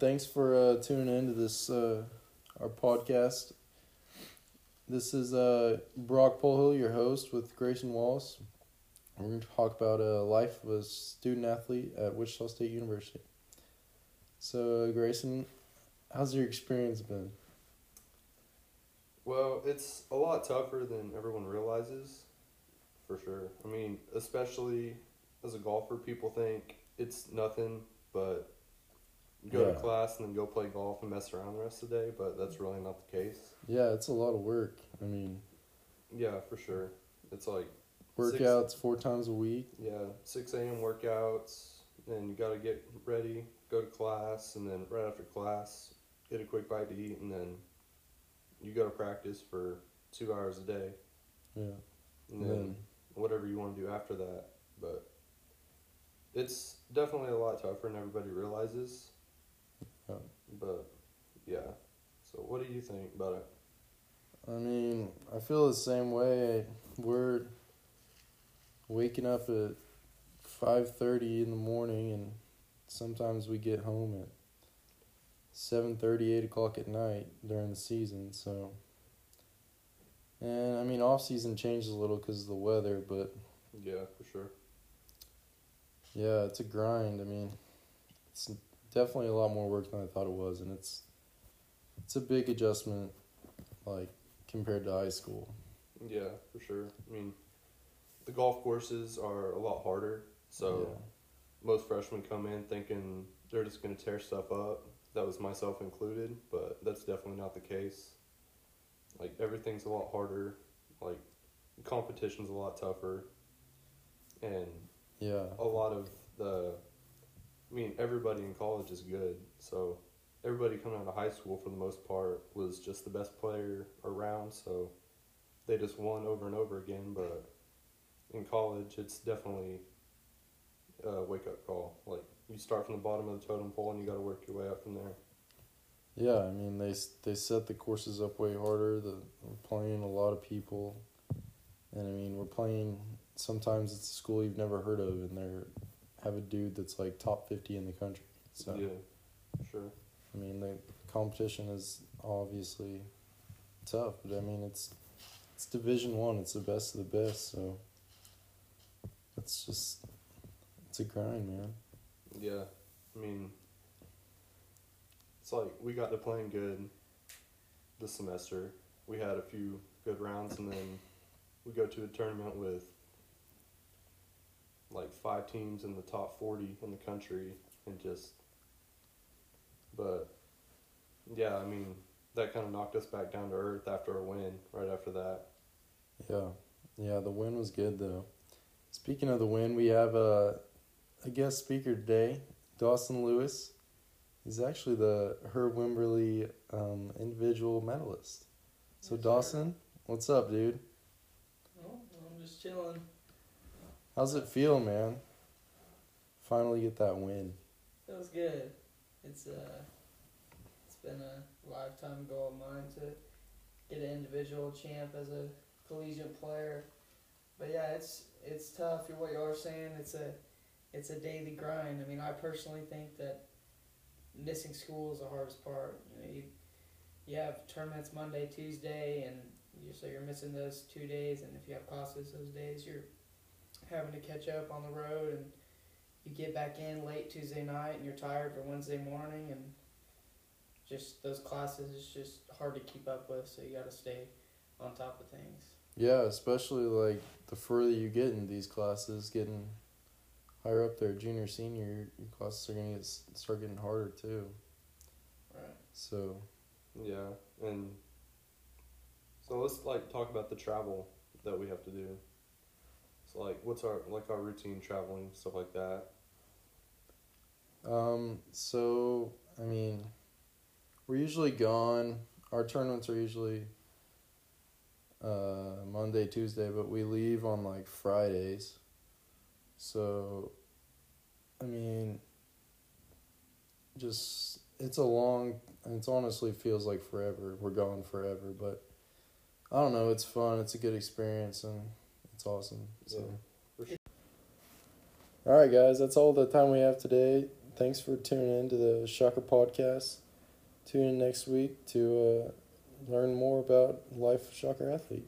Thanks for uh, tuning in to this uh, our podcast. This is uh, Brock Polhill, your host, with Grayson Wallace. We're going to talk about uh, life of a student athlete at Wichita State University. So, Grayson, how's your experience been? Well, it's a lot tougher than everyone realizes, for sure. I mean, especially as a golfer, people think it's nothing but go Yeah. to class and then go play golf and mess around the rest of the day, but that's really not the case. Yeah, it's a lot of work. I mean, Yeah, for sure. It's like, workouts four times a week. yeah, 6 a.m. workouts, and you got to get ready, go to class, and then right after class, get a quick bite to eat, and then you go to practice for two hours a day. Yeah. And And then whatever you want to do after that. But it's definitely a lot tougher than everybody realizes. But yeah. So what do you think about it? I mean, I feel the same way. We're waking up at five thirty in the morning, and sometimes we get home at seven thirty, eight o'clock at night during the season. So, and I mean, off season changes a little because of the weather, but Yeah, for sure. yeah, it's a grind. I mean, it's definitely a lot more work than I thought it was, and it's it's a big adjustment, like compared to high school. Yeah, for sure. I mean, the golf courses are a lot harder. So Yeah. most freshmen come in thinking they're just going to tear stuff up. That was myself included, but that's definitely not the case. Like everything's a lot harder. Like competition's a lot tougher. And Yeah. a lot of the I mean everybody in college is good. So everybody coming out of high school for the most part was just the best player around, so they just won over and over again, but in college it's definitely a wake up call. Like you start from the bottom of the totem pole and you got to work your way up from there. Yeah, I mean they they set the courses up way harder. The we're playing a lot of people, and I mean we're playing. Sometimes it's a school you've never heard of, and they're have a dude that's like top fifty in the country. So Yeah. Sure. I mean the competition is obviously tough, but I mean it's it's Division One. It's the best of the best. So it's just it's a grind, man. Yeah, I mean, it's like we got to playing good this semester. We had a few good rounds, and then we go to a tournament with like five teams in the top 40 in the country, and just, but yeah, I mean, that kind of knocked us back down to earth after a win right after that. Yeah, yeah. The win was good though. Speaking of the win, we have a, a guest speaker today, Dawson Lewis. He's actually the Herb Wimberly um, individual medalist. So Yes, sir. Dawson, what's up, dude? Oh, I'm just chilling. How's it feel, man? Finally get that win. Feels good. It's uh, it's been a lifetime goal of mine to get an individual champ as a collegiate player. But yeah, it's it's tough. You're what you are saying. It's a it's a daily grind. I mean, I personally think that missing school is the hardest part. You know, you you have tournaments Monday, Tuesday, and you so you're missing those two days. And if you have classes those days, you're having to catch up on the road and you get back in late Tuesday night and you're tired for Wednesday morning and just those classes is just hard to keep up with so you got to stay on top of things Yeah, especially like the further you get in these classes, getting higher up there, junior, senior, your, your classes are gonna get start getting harder too. right So Yeah, and so let's like talk about the travel that we have to do. So like, what's our like our routine traveling stuff like that? Um, so I mean, we're usually gone. Our tournaments are usually uh, Monday, Tuesday, but we leave on like Fridays. So, I mean, just it's a long. It's honestly feels like forever. We're gone forever, but I don't know. It's fun. It's a good experience, and it's awesome. So. Yeah, for sure. All right, guys, that's all the time we have today. thanks for tuning in to the Shocker Podcast. Tune in next week to uh, learn more about life of Shocker athlete.